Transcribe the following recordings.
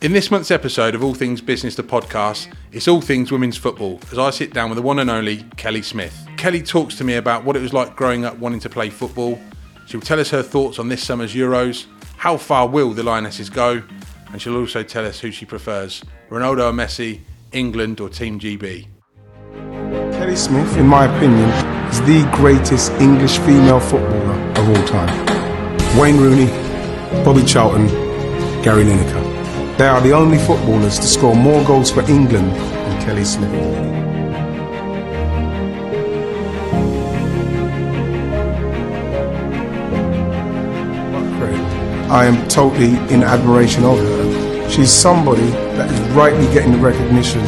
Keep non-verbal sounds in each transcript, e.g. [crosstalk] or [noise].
In this month's episode of All Things Business, the podcast, it's all things women's football as I sit down with the one and only Kelly Smith. Kelly talks to me about what it was like growing up wanting to play football. She'll tell us her thoughts on this summer's Euros, how far will the Lionesses go, and she'll also tell us who she prefers Ronaldo or Messi, England or Team GB. Kelly Smith, in my opinion, is the greatest English female footballer of all time. Wayne Rooney, Bobby Charlton, Gary Lineker. They are the only footballers to score more goals for England than Kelly Smith. I am totally in admiration of her. She's somebody that is rightly getting the recognition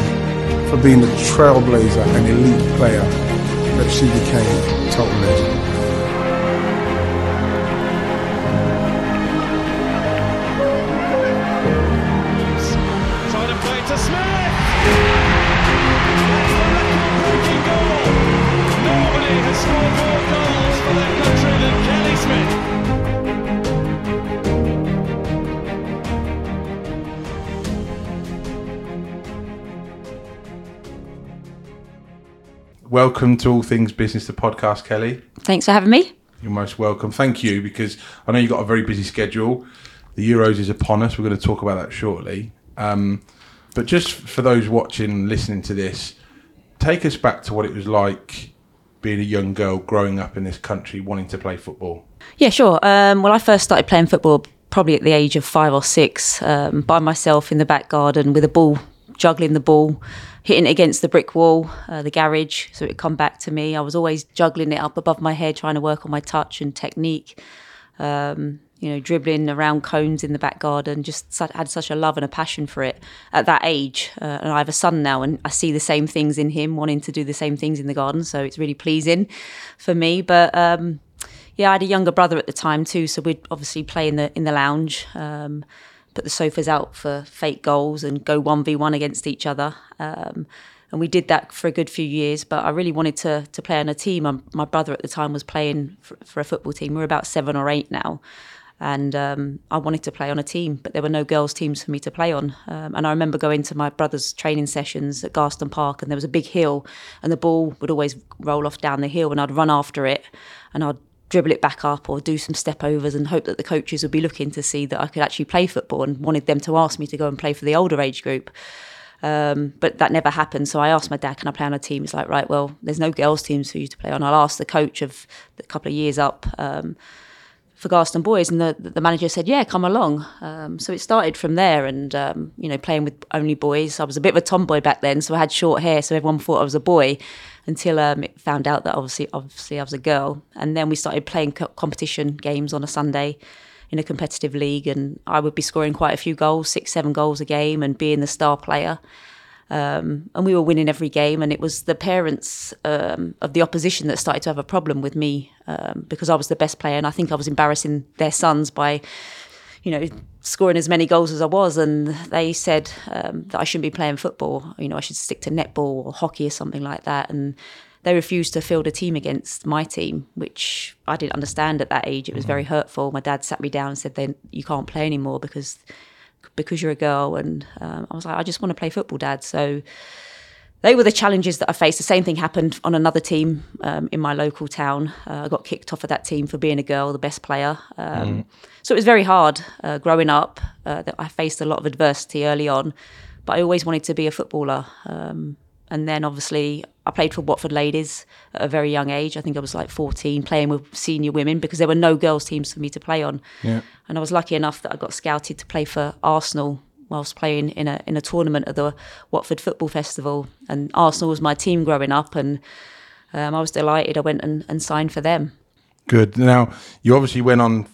for being the trailblazer and elite player that she became. Total legend. Welcome to All Things Business, the podcast, Kelly. Thanks for having me. You're most welcome. Thank you because I know you've got a very busy schedule. The Euros is upon us. We're going to talk about that shortly. Um, but just for those watching, listening to this, take us back to what it was like being a young girl growing up in this country wanting to play football. Yeah, sure. Um, well, I first started playing football probably at the age of five or six um, by myself in the back garden with a ball, juggling the ball, hitting it against the brick wall, uh, the garage, so it come back to me. I was always juggling it up above my head, trying to work on my touch and technique. Um, you know, dribbling around cones in the back garden, just had such a love and a passion for it at that age. Uh, and I have a son now, and I see the same things in him, wanting to do the same things in the garden. So it's really pleasing for me. But um, yeah, I had a younger brother at the time too, so we'd obviously play in the in the lounge, um, put the sofas out for fake goals and go one v one against each other. Um, and we did that for a good few years. But I really wanted to to play on a team. My brother at the time was playing for, for a football team. We're about seven or eight now, and um, I wanted to play on a team, but there were no girls' teams for me to play on. Um, and I remember going to my brother's training sessions at Garston Park, and there was a big hill, and the ball would always roll off down the hill, and I'd run after it, and I'd dribble it back up or do some step overs and hope that the coaches would be looking to see that I could actually play football and wanted them to ask me to go and play for the older age group. Um, but that never happened. So I asked my dad, "Can I play on a team?" He's like, "Right, well, there's no girls' teams for you to play on." I'll ask the coach of the couple of years up um, for Garston Boys, and the the manager said, "Yeah, come along." Um, so it started from there, and um, you know, playing with only boys. I was a bit of a tomboy back then, so I had short hair, so everyone thought I was a boy. Until um, it found out that obviously, obviously, I was a girl, and then we started playing co- competition games on a Sunday in a competitive league, and I would be scoring quite a few goals, six, seven goals a game, and being the star player. Um, and we were winning every game, and it was the parents um, of the opposition that started to have a problem with me um, because I was the best player, and I think I was embarrassing their sons by, you know, scoring as many goals as I was, and they said um, that I shouldn't be playing football. You know, I should stick to netball or hockey or something like that, and they refused to field a team against my team, which I didn't understand at that age. It was very hurtful. My dad sat me down and said, "Then you can't play anymore because." because you're a girl. And um, I was like, I just want to play football, Dad. So they were the challenges that I faced. The same thing happened on another team um, in my local town. Uh, I got kicked off of that team for being a girl, the best player. Um, So it was very hard uh, growing up. Uh, that I faced a lot of adversity early on, but I always wanted to be a footballer. Um, and then obviously I played for Watford Ladies at a very young age. I think I was like 14, playing with senior women because there were no girls' teams for me to play on. Yeah. And I was lucky enough that I got scouted to play for Arsenal whilst playing in a in a tournament at the Watford Football Festival. And Arsenal was my team growing up, and um, I was delighted. I went and, and signed for them. Good. Now, you obviously went on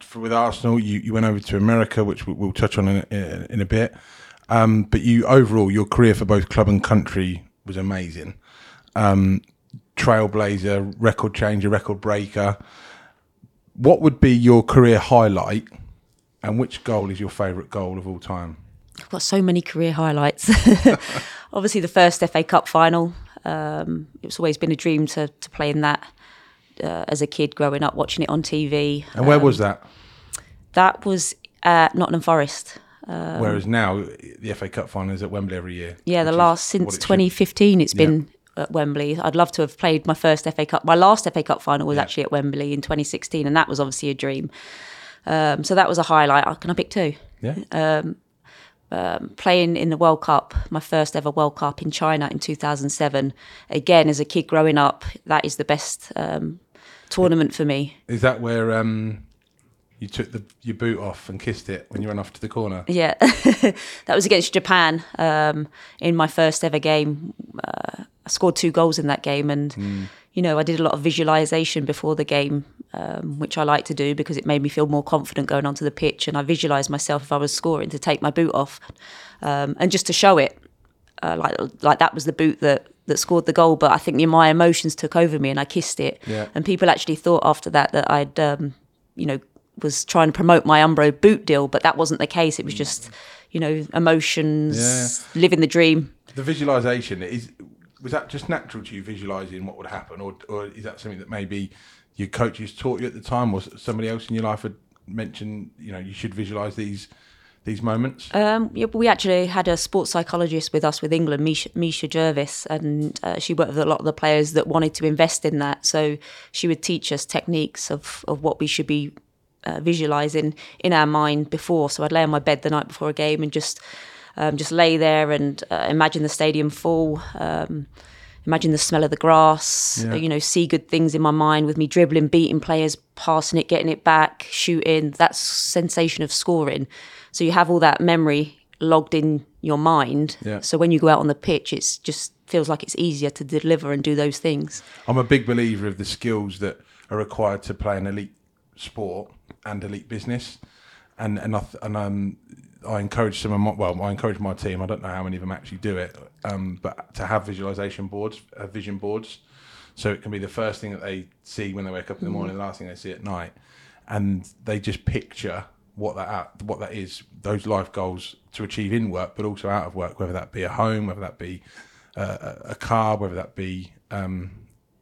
for, with Arsenal. You, you went over to America, which we- we'll touch on in, a- in a bit. Um, but you overall, your career for both club and country was amazing. Um, trailblazer, record changer, record breaker. What would be your career highlight, and which goal is your favourite goal of all time? I've got so many career highlights. [laughs] Obviously, the first FA Cup final. Um, it's always been a dream to to play in that uh, as a kid growing up, watching it on TV. And where was that? That was at Nottingham Forest. Whereas now the FA Cup final is at Wembley every year. Yeah, the last since it should- 2015, it's Yeah. been at Wembley. I'd love to have played my first FA Cup. My last FA Cup final was Yeah. actually at Wembley in 2016, and that was obviously a dream. Um, so that was a highlight. Uh, Can I pick two? Yeah. Playing in the World Cup, my first ever World Cup in China in 2007. Again, as a kid growing up, that is the best um, tournament for me. Is that where um, you took the your boot off and kissed it when you ran off to the corner? Yeah, [laughs] that was against Japan um, in my first ever game. Uh, I scored two goals in that game, and you know I did a lot of visualization before the game, um, which I like to do because it made me feel more confident going onto the pitch. And I visualized myself if I was scoring to take my boot off, um, and just to show it, uh, like like that was the boot that that scored the goal. But I think my emotions took over me, and I kissed it. Yeah. And people actually thought after that that I'd, um, you know, was trying to promote my Umbro boot deal, but that wasn't the case. It was just, you know, emotions, living the dream. The visualization is was that just natural to you visualizing what would happen, or or is that something that maybe your coaches taught you at the time, or somebody else in your life had mentioned? You know, you should visualize these these moments. Um, yeah, we actually had a sports psychologist with us with England, Misha, Misha Jervis, and uh, she worked with a lot of the players that wanted to invest in that. So she would teach us techniques of, of what we should be uh, visualizing in our mind before. So I'd lay on my bed the night before a game and just um, just lay there and uh, imagine the stadium full. Um, imagine the smell of the grass. Yeah. You know, see good things in my mind with me dribbling, beating players, passing it, getting it back, shooting. That sensation of scoring. So you have all that memory logged in your mind. Yeah. So when you go out on the pitch, it's just feels like it's easier to deliver and do those things. I'm a big believer of the skills that are required to play an elite sport and elite business, and and I th- and um, I encourage some of my well, I encourage my team. I don't know how many of them actually do it, um, but to have visualization boards, uh, vision boards, so it can be the first thing that they see when they wake up in the morning, the last thing they see at night, and they just picture what that what that is, those life goals to achieve in work, but also out of work, whether that be a home, whether that be uh, a car, whether that be um,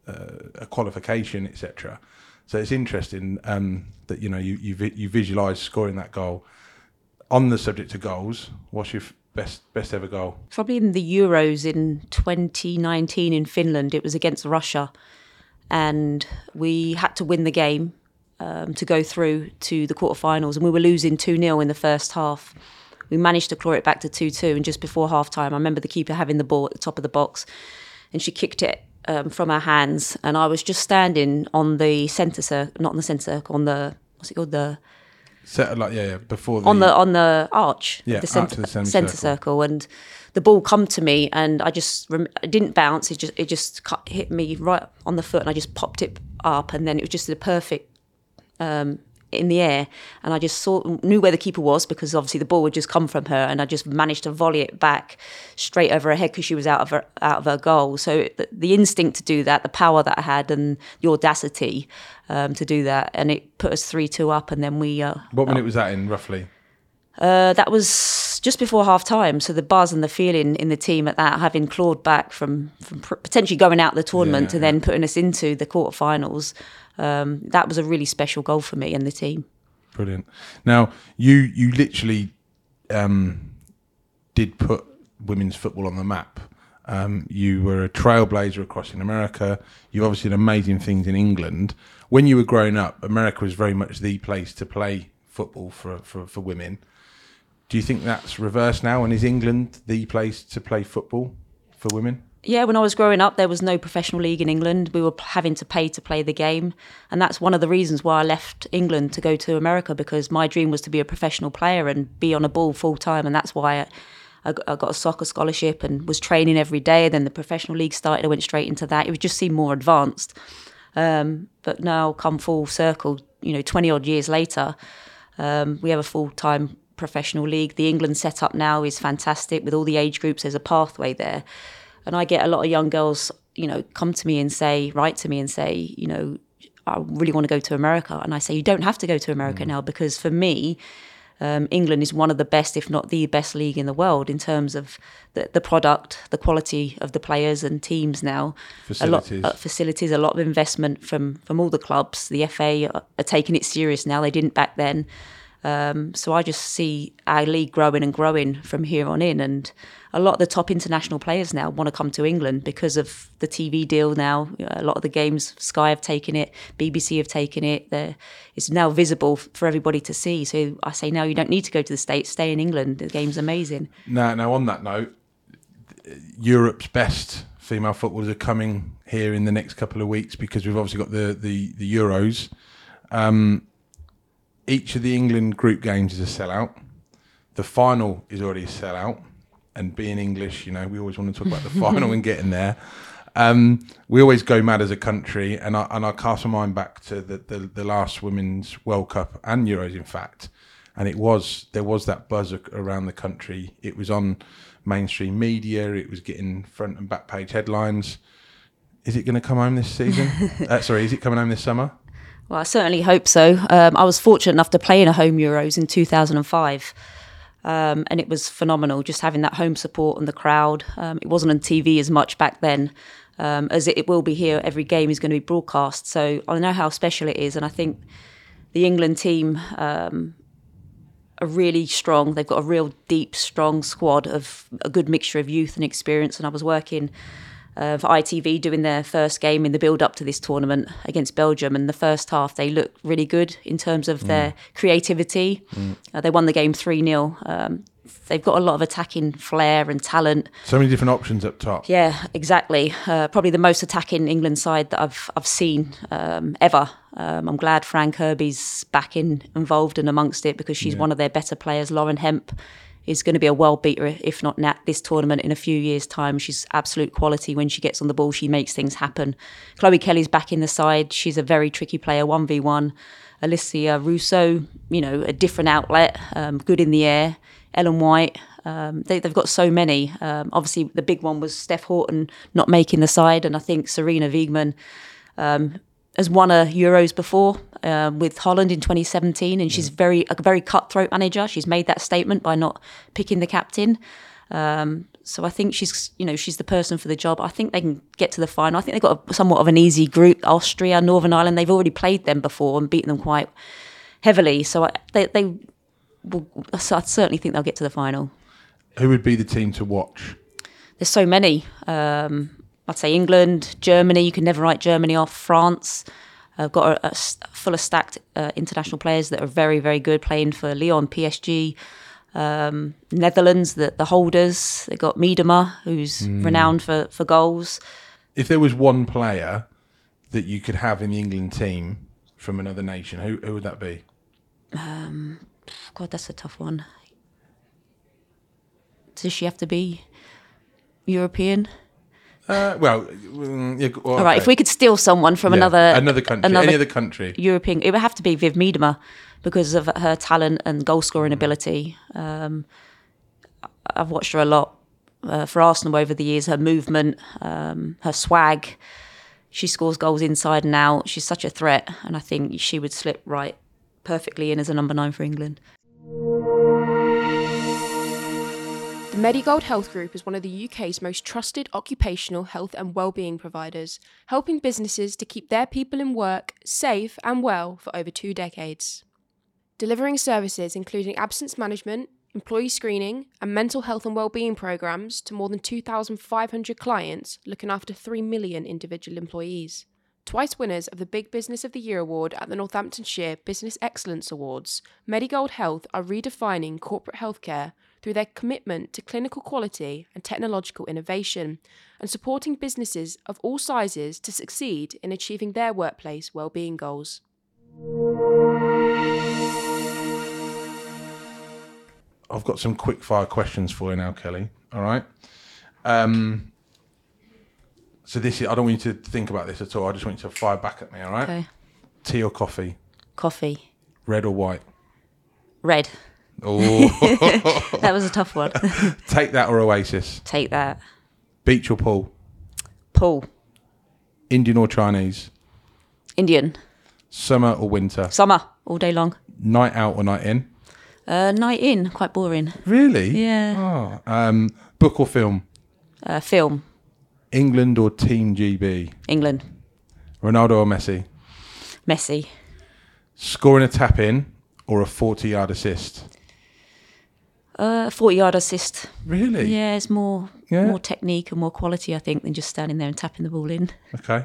a qualification, etc. So it's interesting um, that you know you you, vi- you visualize scoring that goal. On the subject of goals, what's your best best ever goal? Probably in the Euros in 2019 in Finland, it was against Russia, and we had to win the game um, to go through to the quarterfinals, and we were losing 2 0 in the first half. We managed to claw it back to 2 2, and just before half time, I remember the keeper having the ball at the top of the box, and she kicked it um, from our hands, and I was just standing on the centre circle, not on the centre circle, on the, what's it called, the Set like yeah, yeah before the, on the on the arch, Yeah, the centre, the centre circle, and the ball come to me, and I just rem- it didn't bounce. It just it just cut, hit me right on the foot, and I just popped it up, and then it was just the perfect um, in the air, and I just saw knew where the keeper was because obviously the ball would just come from her, and I just managed to volley it back straight over her head because she was out of her out of her goal. So the, the instinct to do that, the power that I had, and the audacity um, to do that, and it put us three two up, and then we. Uh, what minute was that in roughly? uh, that was just before half time. So the buzz and the feeling in the team at that, having clawed back from, from potentially going out of the tournament Yeah, to then putting us into the quarterfinals, um, that was a really special goal for me and the team. Brilliant. Now you you literally um, did put women's football on the map. Um, you were a trailblazer across in America. You've obviously done amazing things in England. When you were growing up, America was very much the place to play football for, for, for women. Do you think that's reversed now? And is England the place to play football for women? Yeah, when I was growing up, there was no professional league in England. We were having to pay to play the game. And that's one of the reasons why I left England to go to America because my dream was to be a professional player and be on a ball full time. And that's why I got a soccer scholarship and was training every day. Then the professional league started. I went straight into that. It would just seem more advanced. Um, but now, come full circle, you know, 20 odd years later, um, we have a full time professional league. The England setup now is fantastic with all the age groups. There's a pathway there. And I get a lot of young girls, you know, come to me and say, write to me and say, you know, I really want to go to America. And I say, you don't have to go to America now because for me, um, England is one of the best, if not the best league in the world in terms of the, the product, the quality of the players and teams now. Facilities. A lot, uh, facilities, a lot of investment from, from all the clubs. The FA are, are taking it serious now. They didn't back then. Um, so I just see our league growing and growing from here on in, and a lot of the top international players now want to come to England because of the TV deal. Now, a lot of the games, Sky have taken it, BBC have taken it. They're, it's now visible for everybody to see. So I say now you don't need to go to the states, stay in England. The game's amazing. Now, now on that note, Europe's best female footballers are coming here in the next couple of weeks because we've obviously got the the, the Euros. Um, each of the England group games is a sellout. The final is already a sellout, and being English, you know, we always want to talk about the [laughs] final and getting there. Um, we always go mad as a country, and I and I cast my mind back to the, the the last Women's World Cup and Euros, in fact, and it was there was that buzz around the country. It was on mainstream media. It was getting front and back page headlines. Is it going to come home this season? [laughs] uh, sorry, is it coming home this summer? Well, I certainly hope so. Um, I was fortunate enough to play in a home Euros in 2005. Um, and it was phenomenal just having that home support and the crowd. Um, it wasn't on TV as much back then um, as it, it will be here. Every game is going to be broadcast. So I know how special it is. And I think the England team um, are really strong. They've got a real deep, strong squad of a good mixture of youth and experience. And I was working uh, for ITV doing their first game in the build up to this tournament against Belgium. And the first half, they looked really good in terms of their creativity. Uh, they won the game 3 0. Um, they've got a lot of attacking flair and talent. So many different options up top. Yeah, exactly. Uh, probably the most attacking England side that I've I've seen um, ever. Um, I'm glad Fran Kirby's back in involved and amongst it because she's one of their better players. Lauren Hemp is going to be a world beater if not nat this tournament in a few years' time. She's absolute quality when she gets on the ball. She makes things happen. Chloe Kelly's back in the side. She's a very tricky player, one v one. Alessia Russo, you know, a different outlet, um, good in the air. Ellen White. Um, they, they've got so many. Um, obviously, the big one was Steph Houghton not making the side, and I think Sarina Wiegman um, has won a Euros before uh, with Holland in 2017, and she's very a very cutthroat manager. She's made that statement by not picking the captain. Um, so I think she's you know she's the person for the job. I think they can get to the final. I think they've got a, somewhat of an easy group. Austria, Northern Ireland. They've already played them before and beaten them quite heavily. So I, they they will. So I certainly think they'll get to the final. Who would be the team to watch? There's so many. Um, I'd say England, Germany. You can never write Germany off. France. I've got a, a full of stacked uh, international players that are very, very good playing for Lyon, PSG, um, Netherlands, the, the holders. They've got Miedema, who's renowned for, for goals. If there was one player that you could have in the England team from another nation, who who would that be? God, that's a tough one. Does she have to be European? Uh, well, mm, yeah, well, All right, okay. if we could steal someone from Yeah, another another country, another any other country. European, it would have to be Viv Miedema because of her talent and goal scoring ability. Um, I've watched her a lot uh, for Arsenal over the years. Her movement, um, her swag. She scores goals inside and out. She's such a threat, and I think she would slip right perfectly in as a number nine for England. The Medigold Health Group is one of the UK's most trusted occupational health and well-being providers, helping businesses to keep their people in work safe and well for over two decades. Delivering services including absence management, employee screening, and mental health and well-being programs to more than 2,500 clients, looking after 3 million individual employees. Twice winners of the Big Business of the Year award at the Northamptonshire Business Excellence Awards, Medigold Health are redefining corporate healthcare through their commitment to clinical quality and technological innovation, and supporting businesses of all sizes to succeed in achieving their workplace well-being goals. I've got some quick fire questions for you now, Kelly. All right. Um, so this is, I don't want you to think about this at all. I just want you to fire back at me. All right. Okay, Tea or coffee? coffee, Red or white? red. Oh, [laughs] That was a tough one. [laughs] take that or Oasis? Take that. Beach or pool? Pool. Indian or Chinese? Indian, Summer or winter? summer all day long. Night out or night in? Uh, night in, quite boring. Really? Yeah. Oh, um, book or film? Uh, film, England or Team GB? England, Ronaldo or Messi? Messi, Scoring a tap in or a 40 yard assist? Uh, 40 yard assist. Really? Yeah, it's more Yeah. more technique and more quality, I think, than just standing there and tapping the ball in. Okay.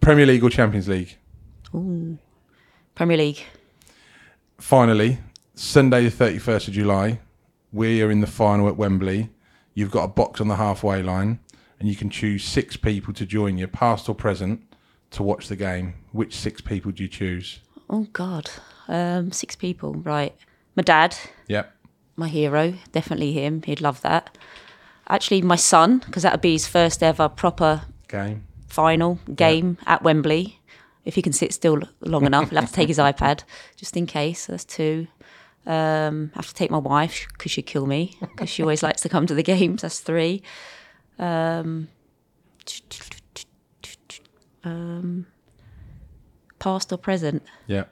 Premier League or Champions League? Premier League. Finally, Sunday the 31st of July, we are in the final at Wembley. You've got a box on the halfway line, and you can choose six people to join you, past or present, to watch the game. Which six people do you choose? Oh, God. Um, six people. Right. My dad, Yep. My hero. Definitely him. He'd love that. Actually, my son, because that would be his first ever proper Game. final game at Wembley. If he can sit still long enough, he'll have to take his [laughs] iPad just in case. That's two. Um, I have to take my wife because she'd kill me because she always likes to come to the [laughs] games. That's three. Um, um, past or present? Yeah.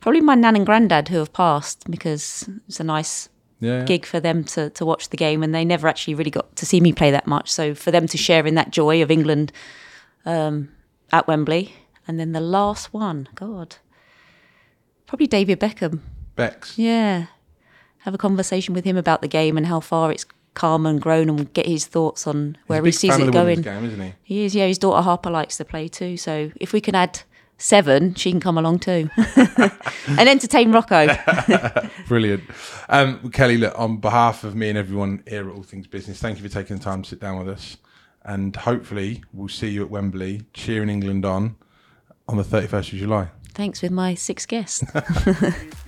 Probably my nan and granddad who have passed because it's a nice Yeah. gig for them to, to watch the game and they never actually really got to see me play that much. So for them to share in that joy of England um, at Wembley. And then the last one, God, probably David Beckham. Bex. Yeah. Have a conversation with him about the game and how far it's come and grown and get his thoughts on where he sees it going. game, isn't he? He is, yeah. His daughter Harper likes to play too. So if we can add seven, she can come along too. [laughs] and entertain Rocco. [laughs] Brilliant. Um, Kelly, look, on behalf of me and everyone here at All Things Business, thank you for taking the time to sit down with us. And hopefully, we'll see you at Wembley cheering England on on the 31st of July. Thanks with my six guests. [laughs]